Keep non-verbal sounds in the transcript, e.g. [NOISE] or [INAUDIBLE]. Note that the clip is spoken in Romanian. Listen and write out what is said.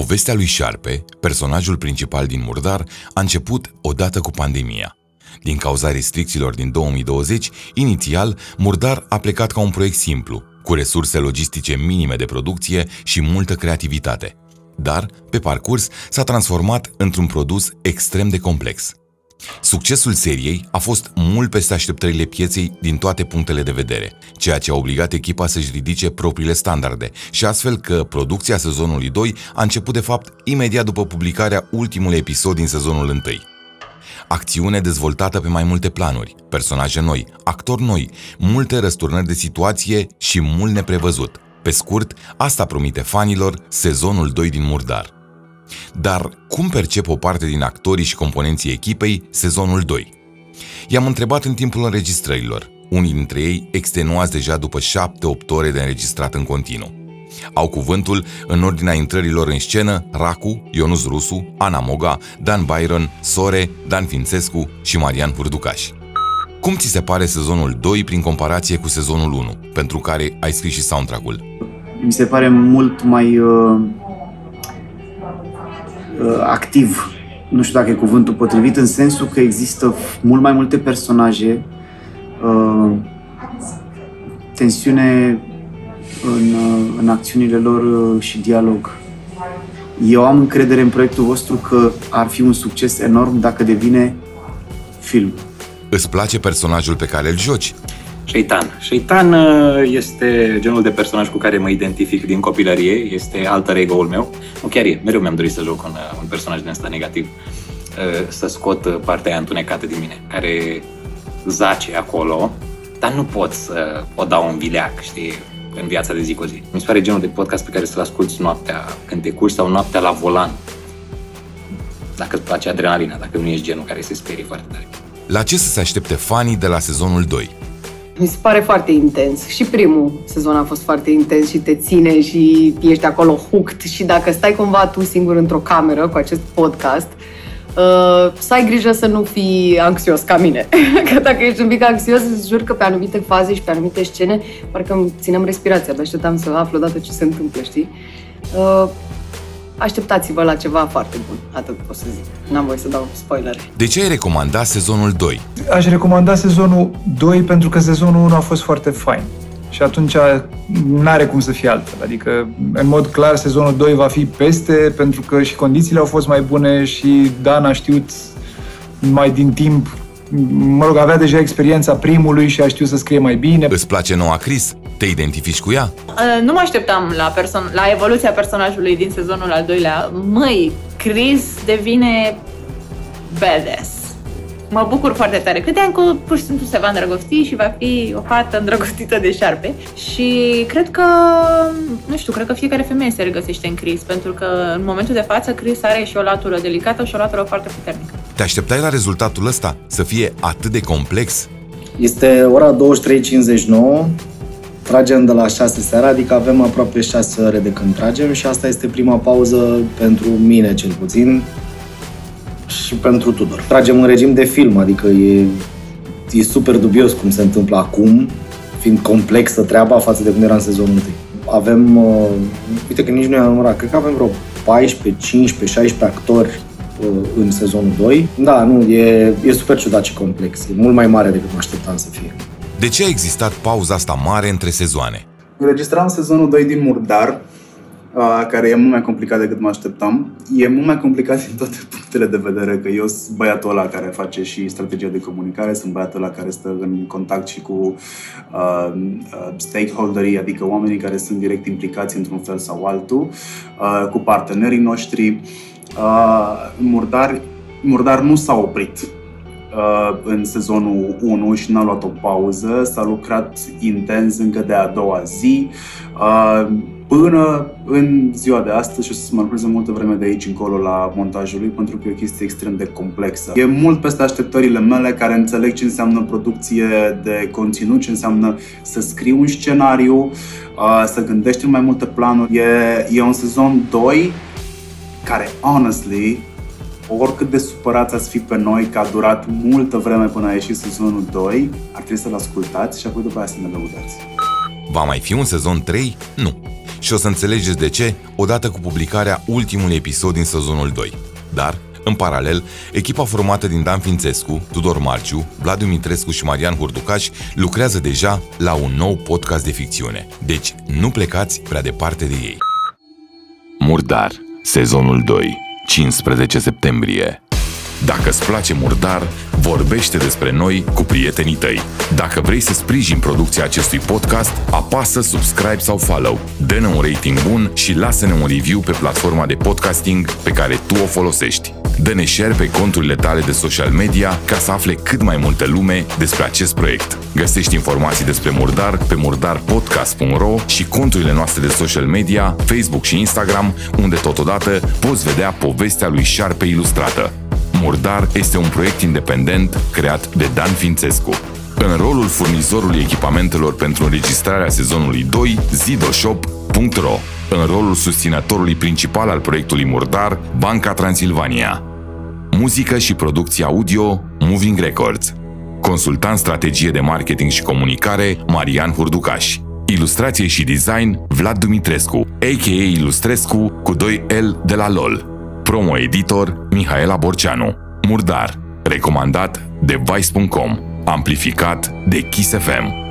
Povestea lui Șarpe, personajul principal din Murdar, a început odată cu pandemia. Din cauza restricțiilor din 2020, inițial, Murdar a plecat ca un proiect simplu, cu resurse logistice minime de producție și multă creativitate. Dar, pe parcurs, s-a transformat într-un produs extrem de complex. Succesul seriei a fost mult peste așteptările pieței din toate punctele de vedere, ceea ce a obligat echipa să-și ridice propriile standarde și astfel că producția sezonului 2 a început de fapt imediat după publicarea ultimului episod din sezonul 1. Acțiune dezvoltată pe mai multe planuri, personaje noi, actori noi, multe răsturnări de situație și mult neprevăzut. Pe scurt, asta promite fanilor sezonul 2 din Murdar. Dar cum percep o parte din actorii și componenții echipei sezonul 2? I-am întrebat în timpul înregistrărilor, unii dintre ei extenuați deja după 7-8 ore de înregistrat în continuu. Au cuvântul, în ordinea intrărilor în scenă, Racu, Ionus Rusu, Ana Moga, Dan Byron, Sore, Dan Fințescu și Marian Hurducaș. Cum ți se pare sezonul 2 prin comparație cu sezonul 1, pentru care ai scris și soundtrack-ul? Mi se pare mult mai uh, uh, activ, nu știu dacă e cuvântul potrivit, în sensul că există mult mai multe personaje, uh, tensiune în, uh, în acțiunile lor uh, și dialog. Eu am încredere în proiectul vostru că ar fi un succes enorm dacă devine film. Îți place personajul pe care îl joci? Shaitan. Shaitan uh, este genul de personaj cu care mă identific din copilărie, este alter ego-ul meu. Nu chiar e, mereu mi-am dorit să joc un, un personaj din ăsta negativ, să scot partea aia întunecată din mine, care zace acolo, dar nu pot să o dau un vileac, știi? în viața de zi cu zi. Mi se pare genul de podcast pe care să-l asculti noaptea când te curci sau noaptea la volan. Dacă îți place adrenalina, dacă nu ești genul care se sperie foarte tare. La ce să se aștepte fanii de la sezonul 2? Mi se pare foarte intens. Și primul sezon a fost foarte intens și te ține și ești acolo hooked și dacă stai cumva tu singur într-o cameră cu acest podcast, Uh, să ai grijă să nu fii anxios ca mine. [LAUGHS] că dacă ești un pic anxios, îți jur că pe anumite faze și pe anumite scene, parcă îmi țineam respirația, dar așteptam să aflu odată ce se întâmplă, știi? Uh, așteptați-vă la ceva foarte bun, atât pot să zic. N-am voie să dau spoilere. De ce ai recomandat sezonul 2? Aș recomanda sezonul 2 pentru că sezonul 1 a fost foarte fain și atunci nu are cum să fie altfel. Adică, în mod clar, sezonul 2 va fi peste, pentru că și condițiile au fost mai bune și Dan a știut mai din timp mă rog, avea deja experiența primului și a știut să scrie mai bine. Îți place noua Chris? Te identifici cu ea? Uh, nu mă așteptam la, person- la evoluția personajului din sezonul al doilea. Măi, Chris devine badass mă bucur foarte tare. Credeam că pur și simplu se va îndrăgosti și va fi o fată îndrăgostită de șarpe. Și cred că, nu știu, cred că fiecare femeie se regăsește în Chris, pentru că în momentul de față Chris are și o latură delicată și o latură foarte puternică. Te așteptai la rezultatul ăsta să fie atât de complex? Este ora 23.59, tragem de la 6 seara, adică avem aproape 6 ore de când tragem și asta este prima pauză pentru mine cel puțin, și pentru Tudor. Tragem în regim de film, adică e, e super dubios cum se întâmplă acum, fiind complexă treaba față de cum era în sezonul 1. Avem, uh, uite că nici nu i-am numărat, cred că avem vreo 14, 15, 16 actori uh, în sezonul 2. Da, nu, e, e super ciudat și complex. E mult mai mare decât mă așteptam să fie. De ce a existat pauza asta mare între sezoane? Înregistram sezonul 2 din Murdar, care e mult mai complicat decât mă așteptam. E mult mai complicat din toate punctele de vedere, că eu sunt băiatul ăla care face și strategia de comunicare, sunt băiatul ăla care stă în contact și cu uh, stakeholderii, adică oamenii care sunt direct implicați într-un fel sau altul, uh, cu partenerii noștri. Uh, Murdar, Murdar nu s-a oprit uh, în sezonul 1 și n-a luat o pauză, s-a lucrat intens încă de a doua zi. Uh, până în ziua de astăzi și o să mă lucreze multă vreme de aici încolo la montajul lui pentru că e o chestie extrem de complexă. E mult peste așteptările mele care înțeleg ce înseamnă producție de conținut, ce înseamnă să scrii un scenariu, să gândești în mai multe planuri. E, e un sezon 2 care, honestly, oricât de supărați ați fi pe noi că a durat multă vreme până a ieșit sezonul 2, ar trebui să-l ascultați și apoi după aceea să ne lăudați. Va mai fi un sezon 3? Nu și o să înțelegeți de ce odată cu publicarea ultimului episod din sezonul 2. Dar, în paralel, echipa formată din Dan Fințescu, Tudor Marciu, Vlad Dumitrescu și Marian Hurducaș lucrează deja la un nou podcast de ficțiune. Deci, nu plecați prea departe de ei. Murdar, sezonul 2, 15 septembrie. Dacă îți place Murdar, vorbește despre noi cu prietenii tăi. Dacă vrei să sprijin producția acestui podcast, apasă subscribe sau follow, dă-ne un rating bun și lasă-ne un review pe platforma de podcasting pe care tu o folosești. Dă-ne share pe conturile tale de social media ca să afle cât mai multă lume despre acest proiect. Găsești informații despre Murdar pe murdarpodcast.ro și conturile noastre de social media, Facebook și Instagram, unde totodată poți vedea povestea lui Șarpe ilustrată. Murdar este un proiect independent creat de Dan Fințescu. În rolul furnizorului echipamentelor pentru înregistrarea sezonului 2, zidoshop.ro. În rolul susținătorului principal al proiectului Murdar, Banca Transilvania. Muzică și producție audio, Moving Records. Consultant strategie de marketing și comunicare, Marian Hurducaș. Ilustrație și design, Vlad Dumitrescu, a.k.a. Ilustrescu cu 2L de la LOL. Promo editor, Mihaela Borceanu. Murdar, recomandat de Vice.com, amplificat de Kiss FM.